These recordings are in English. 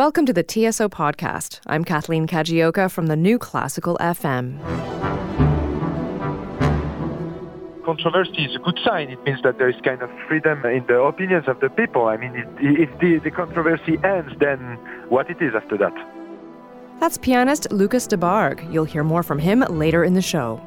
Welcome to the TSO podcast. I'm Kathleen Kajioka from the New Classical FM. Controversy is a good sign. It means that there is kind of freedom in the opinions of the people. I mean, if the, the controversy ends, then what it is after that? That's pianist Lucas Debargue. You'll hear more from him later in the show.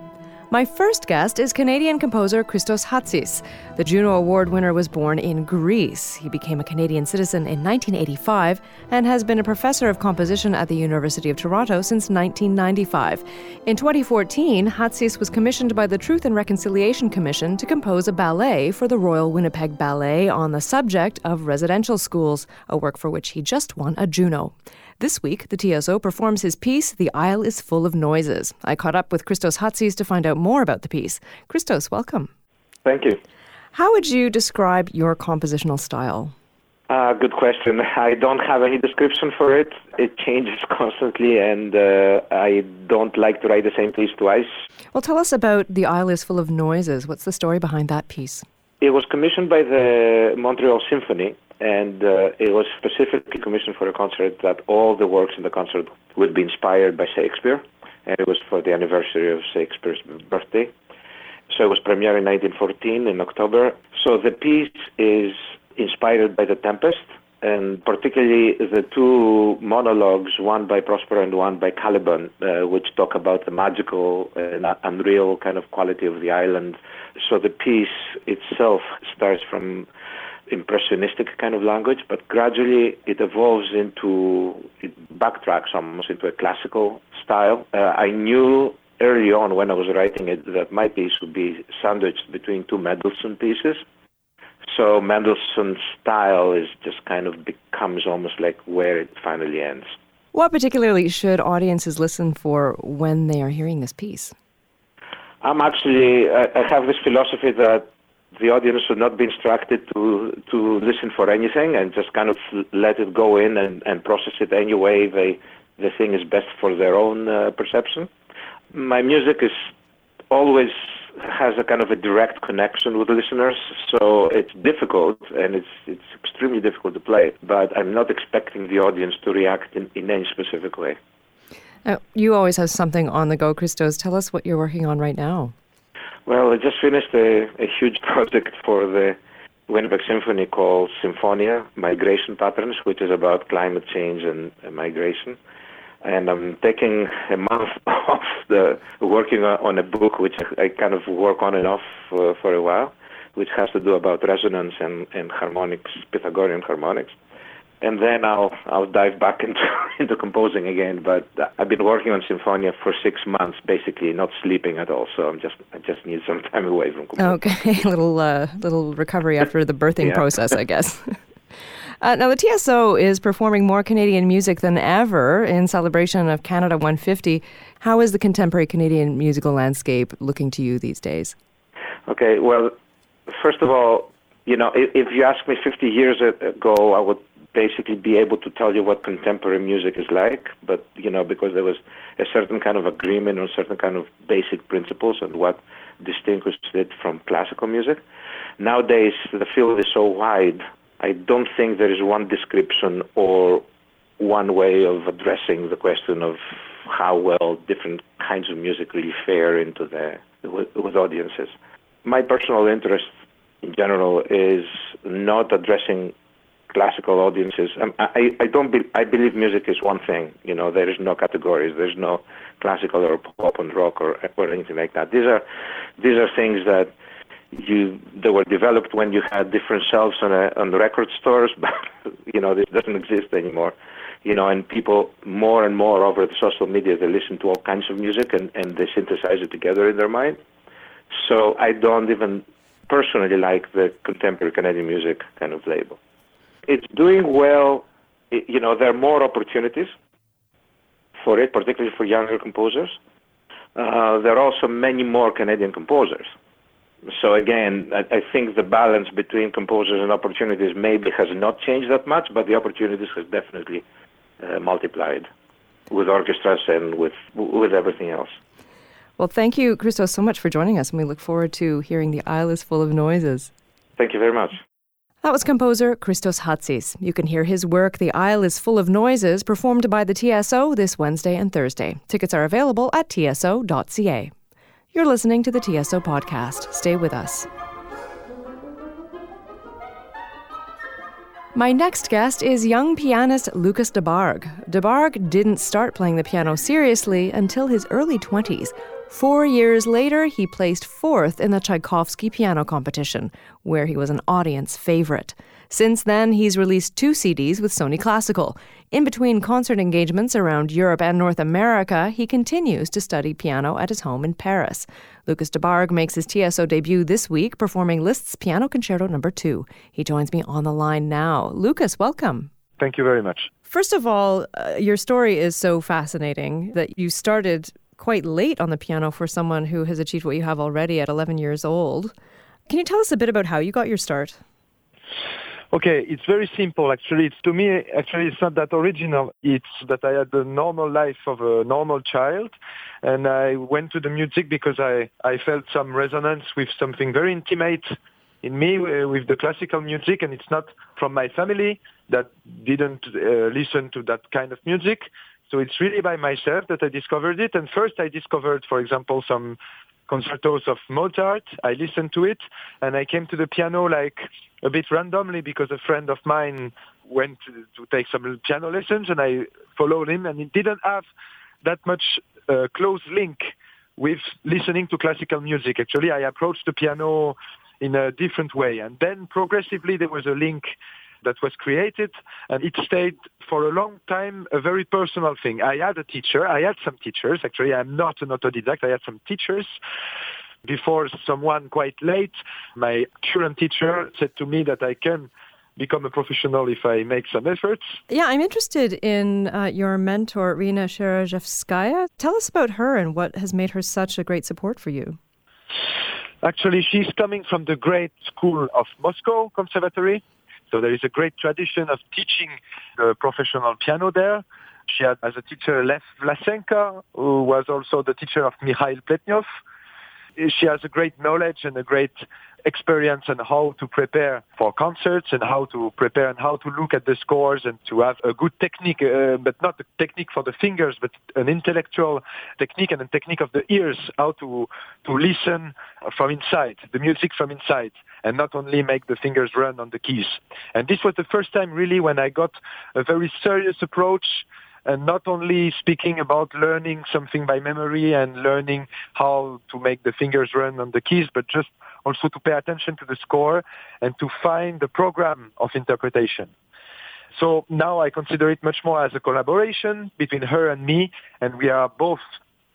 My first guest is Canadian composer Christos Hatzis. The Juno Award winner was born in Greece. He became a Canadian citizen in 1985 and has been a professor of composition at the University of Toronto since 1995. In 2014, Hatzis was commissioned by the Truth and Reconciliation Commission to compose a ballet for the Royal Winnipeg Ballet on the subject of residential schools, a work for which he just won a Juno. This week, the TSO performs his piece, The Isle is Full of Noises. I caught up with Christos Hatzis to find out more about the piece. Christos, welcome. Thank you. How would you describe your compositional style? Uh, good question. I don't have any description for it. It changes constantly, and uh, I don't like to write the same piece twice. Well, tell us about The Isle is Full of Noises. What's the story behind that piece? It was commissioned by the Montreal Symphony, and uh, it was specifically commissioned for a concert that all the works in the concert would be inspired by Shakespeare, and it was for the anniversary of Shakespeare's birthday. So it was premiered in 1914 in October. So the piece is inspired by The Tempest, and particularly the two monologues, one by Prospero and one by Caliban, uh, which talk about the magical and unreal kind of quality of the island. So the piece itself starts from impressionistic kind of language, but gradually it evolves into, it backtracks almost into a classical style. Uh, I knew early on when I was writing it that my piece would be sandwiched between two Mendelssohn pieces. So Mendelssohn's style is just kind of becomes almost like where it finally ends. What particularly should audiences listen for when they are hearing this piece? I'm actually, I, I have this philosophy that the audience should not be instructed to to listen for anything and just kind of let it go in and, and process it any way they the thing is best for their own uh, perception. My music is always has a kind of a direct connection with listeners, so it's difficult and it's it's extremely difficult to play. But I'm not expecting the audience to react in, in any specific way. Now, you always have something on the go, Christos. Tell us what you're working on right now. Well, I just finished a, a huge project for the Winnipeg Symphony called Symphonia Migration Patterns, which is about climate change and, migration. And I'm taking a month off the working on a book which I kind of work on and off for, for a while, which has to do about resonance and, and harmonics, Pythagorean harmonics and then I'll I'll dive back into into composing again. But I've been working on Symphonia for six months, basically not sleeping at all. So I'm just I just need some time away from composing. Okay, a little uh, little recovery after the birthing process, I guess. Uh, now, the TSO is performing more Canadian music than ever in celebration of Canada 150. How is the contemporary Canadian musical landscape looking to you these days? Okay, well, first of all, you know, if, if you asked me 50 years ago, I would basically be able to tell you what contemporary music is like, but you know, because there was a certain kind of agreement on certain kind of basic principles and what distinguished it from classical music. Nowadays, the field is so wide. I don't think there is one description or one way of addressing the question of how well different kinds of music really fare into the with, with audiences. My personal interest in general is not addressing classical audiences. Um, I, I don't be, I believe music is one thing. You know, there is no categories. There's no classical or pop and rock or or anything like that. These are these are things that you they were developed when you had different shelves on a, on the record stores, but you know this doesn't exist anymore. You know, and people more and more over the social media they listen to all kinds of music and and they synthesize it together in their mind. So I don't even personally like the contemporary Canadian music kind of label it's doing well. You know, there are more opportunities for it, particularly for younger composers. Uh, there are also many more Canadian composers. So again, I, I, think the balance between composers and opportunities maybe has not changed that much, but the opportunities has definitely uh, multiplied with orchestras and with with everything else. Well, thank you, Christos, so much for joining us, and we look forward to hearing "The Isle Is Full of Noises." Thank you very much. That was composer Christos Hatzis. You can hear his work, The Isle is Full of Noises, performed by the TSO this Wednesday and Thursday. Tickets are available at tso.ca. You're listening to the TSO podcast. Stay with us. My next guest is young pianist Lucas Debargue. Debargue didn't start playing the piano seriously until his early 20s Four years later, he placed fourth in the Tchaikovsky piano competition, where he was an audience favorite. Since then, he's released two CDs with Sony Classical. In between concert engagements around Europe and North America, he continues to study piano at his home in Paris. Lucas Debargue makes his TSO debut this week, performing Liszt's Piano Concerto No. 2. He joins me on the line now. Lucas, welcome. Thank you very much. First of all, uh, your story is so fascinating that you started quite late on the piano for someone who has achieved what you have already at 11 years old. Can you tell us a bit about how you got your start? Okay, it's very simple actually. It's to me actually it's not that original. It's that I had the normal life of a normal child and I went to the music because I, I felt some resonance with something very intimate in me uh, with the classical music and it's not from my family that didn't uh, listen to that kind of music so it's really by myself that I discovered it. And first I discovered, for example, some concertos of Mozart. I listened to it and I came to the piano like a bit randomly because a friend of mine went to, to take some piano lessons and I followed him and he didn't have that much uh, close link with listening to classical music. Actually, I approached the piano in a different way. And then progressively there was a link that was created, and it stayed for a long time a very personal thing. I had a teacher. I had some teachers. Actually, I'm not an autodidact. I had some teachers. Before someone quite late, my current teacher said to me that I can become a professional if I make some efforts. Yeah, I'm interested in uh, your mentor, Rena Shereshevskaya. Tell us about her and what has made her such a great support for you. Actually, she's coming from the great school of Moscow Conservatory. So there is a great tradition of teaching the professional piano there. She had as a teacher Lev Vlasenko, who was also the teacher of Mikhail Pletnyov. She has a great knowledge and a great experience on how to prepare for concerts and how to prepare and how to look at the scores and to have a good technique, uh, but not a technique for the fingers, but an intellectual technique and a technique of the ears, how to, to listen from inside, the music from inside, and not only make the fingers run on the keys. And this was the first time really when I got a very serious approach and not only speaking about learning something by memory and learning how to make the fingers run on the keys, but just also to pay attention to the score and to find the program of interpretation. So now I consider it much more as a collaboration between her and me, and we are both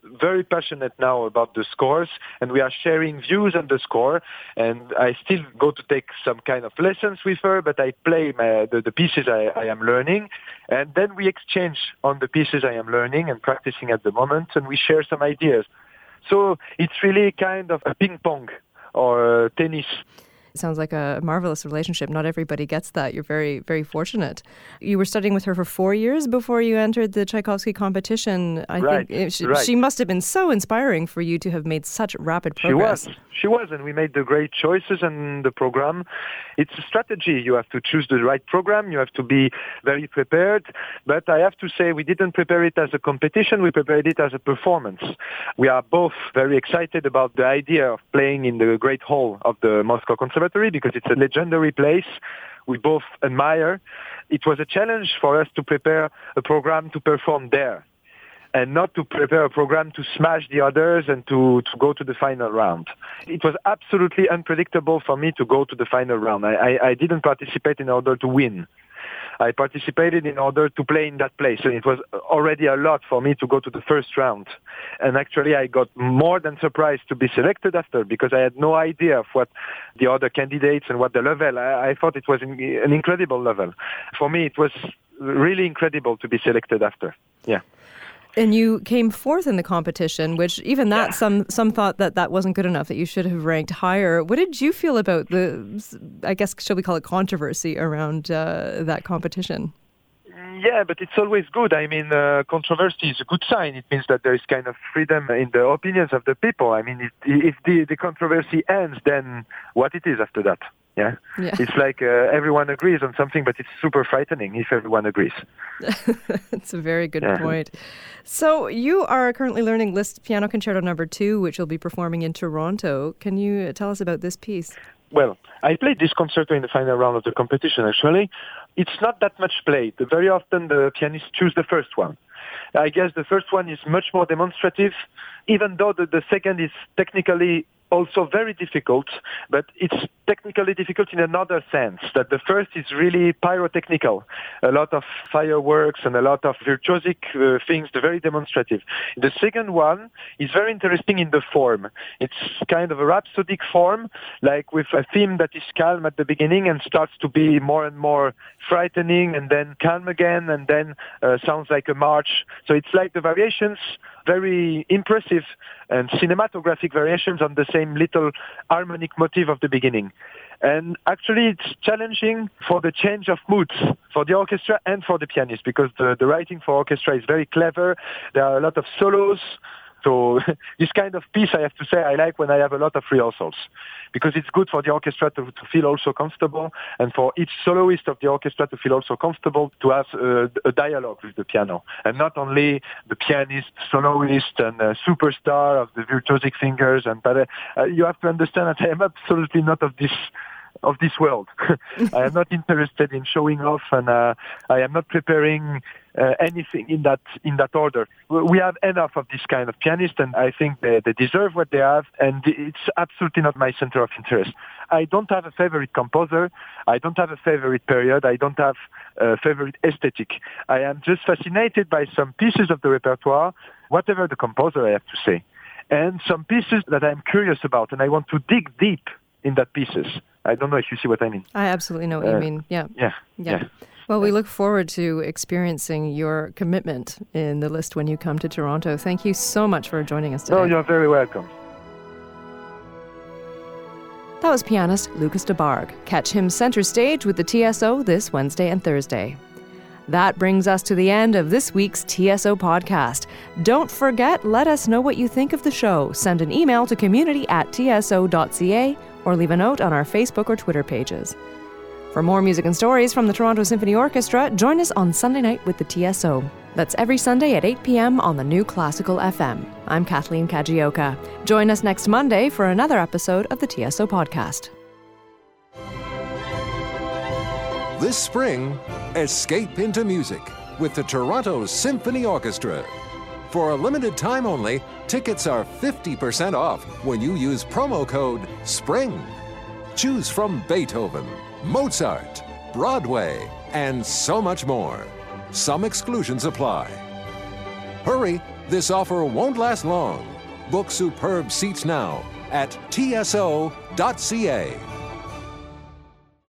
very passionate now about the scores and we are sharing views on the score and I still go to take some kind of lessons with her but I play my, the, the pieces I, I am learning and then we exchange on the pieces I am learning and practicing at the moment and we share some ideas. So it's really kind of a ping pong or uh, tennis sounds like a marvelous relationship. Not everybody gets that. You're very, very fortunate. You were studying with her for four years before you entered the Tchaikovsky competition. I right, think eh, she, right. she, must have been so inspiring for you to have made such rapid progress. She was. She was, and we made the great choices in the program. It's a strategy. You have to choose the right program. You have to be very prepared. But I have to say, we didn't prepare it as a competition. We prepared it as a performance. We are both very excited about the idea of playing in the great hall of the Moscow Conservatory because it's a legendary place we both admire. It was a challenge for us to prepare a program to perform there and not to prepare a program to smash the others and to, to go to the final round. It was absolutely unpredictable for me to go to the final round. I, I, I didn't participate in order to win. I participated in order to play in that place. And it was already a lot for me to go to the first round. And actually I got more than surprised to be selected after because I had no idea of what the other candidates and what the level. I, I thought it was an incredible level. For me, it was really incredible to be selected after. Yeah. And you came fourth in the competition, which even that Yeah. some some thought that that wasn't good enough, that you should have ranked higher. What did you feel about the, I guess, shall we call it controversy around uh, that competition? Yeah, but it's always good. I mean, uh, controversy is a good sign. It means that there is kind of freedom in the opinions of the people. I mean, it, if the, the controversy ends, then what it is after that? Yeah, Yeah. it's like uh, everyone agrees on something, but it's super frightening if everyone agrees. That's a very good Yeah. point. So you are currently learning Liszt Piano Concerto Number Two, which you'll be performing in Toronto. Can you tell us about this piece? Well, I played this concerto in the final round of the competition. Actually, it's not that much played. Very often, the pianists choose the first one. I guess the first one is much more demonstrative, even though the, the second is technically also very difficult, but it's technically difficult in another sense, that the first is really pyrotechnical, a lot of fireworks and a lot of virtuosic uh, things, very demonstrative. The second one is very interesting in the form. It's kind of a rhapsodic form, like with a theme that is calm at the beginning and starts to be more and more frightening and then calm again and then uh, sounds like a march. So it's like the variations, very impressive and cinematographic variations on the same little harmonic motif of the beginning. And actually, it's challenging for the change of moods for the orchestra and for the pianist because the, the writing for orchestra is very clever. There are a lot of solos. So this kind of piece, I have to say, I like when I have a lot of rehearsals because it's good for the orchestra to, to feel also comfortable and for each soloist of the orchestra to feel also comfortable to have uh, a dialogue with the piano and not only the pianist, soloist and uh, superstar of the virtuosic fingers. And but uh, you have to understand that I am absolutely not of this of this world. I am not interested in showing off, and uh, I am not preparing uh, anything in that in that order. We have enough of this kind of pianist, and I think they, they deserve what they have. And it's absolutely not my center of interest. I don't have a favorite composer. I don't have a favorite period. I don't have a favorite aesthetic. I am just fascinated by some pieces of the repertoire, whatever the composer I have to say, and some pieces that I'm curious about, and I want to dig deep in that pieces. I don't know if you see what I mean. I absolutely know what you Uh, mean. Yeah. Yeah. Yeah. Well, we look forward to experiencing your commitment in the Liszt when you come to Toronto. Thank you so much for joining us today. No, you're very welcome. That was pianist Lucas Debargue. Catch him center stage with the TSO this Wednesday and Thursday. That brings us to the end of this week's TSO podcast. Don't forget, let us know what you think of the show. Send an email to community at tso.ca or leave a note on our Facebook or Twitter pages. For more music and stories from the Toronto Symphony Orchestra, join us on Sunday night with the TSO. That's every Sunday at 8 p.m. on the new Classical FM. I'm Kathleen Kajioka. Join us next Monday for another episode of the TSO podcast. This spring, escape into music with the Toronto Symphony Orchestra. For a limited time only, tickets are 50% off when you use promo code SPRING. Choose from Beethoven, Mozart, Broadway, and so much more. Some exclusions apply. Hurry, this offer won't last long. Book superb seats now at tso.ca.